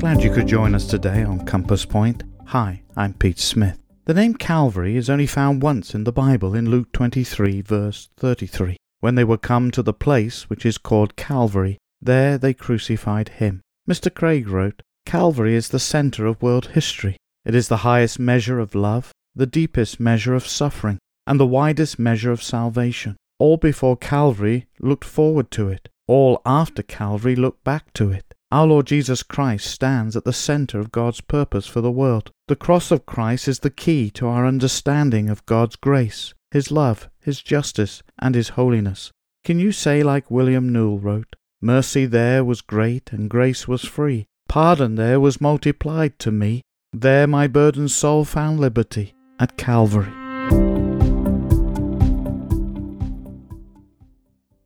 Glad you could join us today on Compass Point. Hi, I'm Pete Smith. The name Calvary is only found once in the Bible in Luke 23, verse 33. When they were come to the place which is called Calvary, there they crucified him. Mr. Craig wrote, Calvary is the centre of world history. It is the highest measure of love, the deepest measure of suffering, and the widest measure of salvation. All before Calvary looked forward to it. All after Calvary looked back to it. Our Lord Jesus Christ stands at the center of God's purpose for the world. The cross of Christ is the key to our understanding of God's grace, His love, His justice, and His holiness. Can you say, like William Newell wrote, Mercy there was great and grace was free. Pardon there was multiplied to me. There my burdened soul found liberty at Calvary.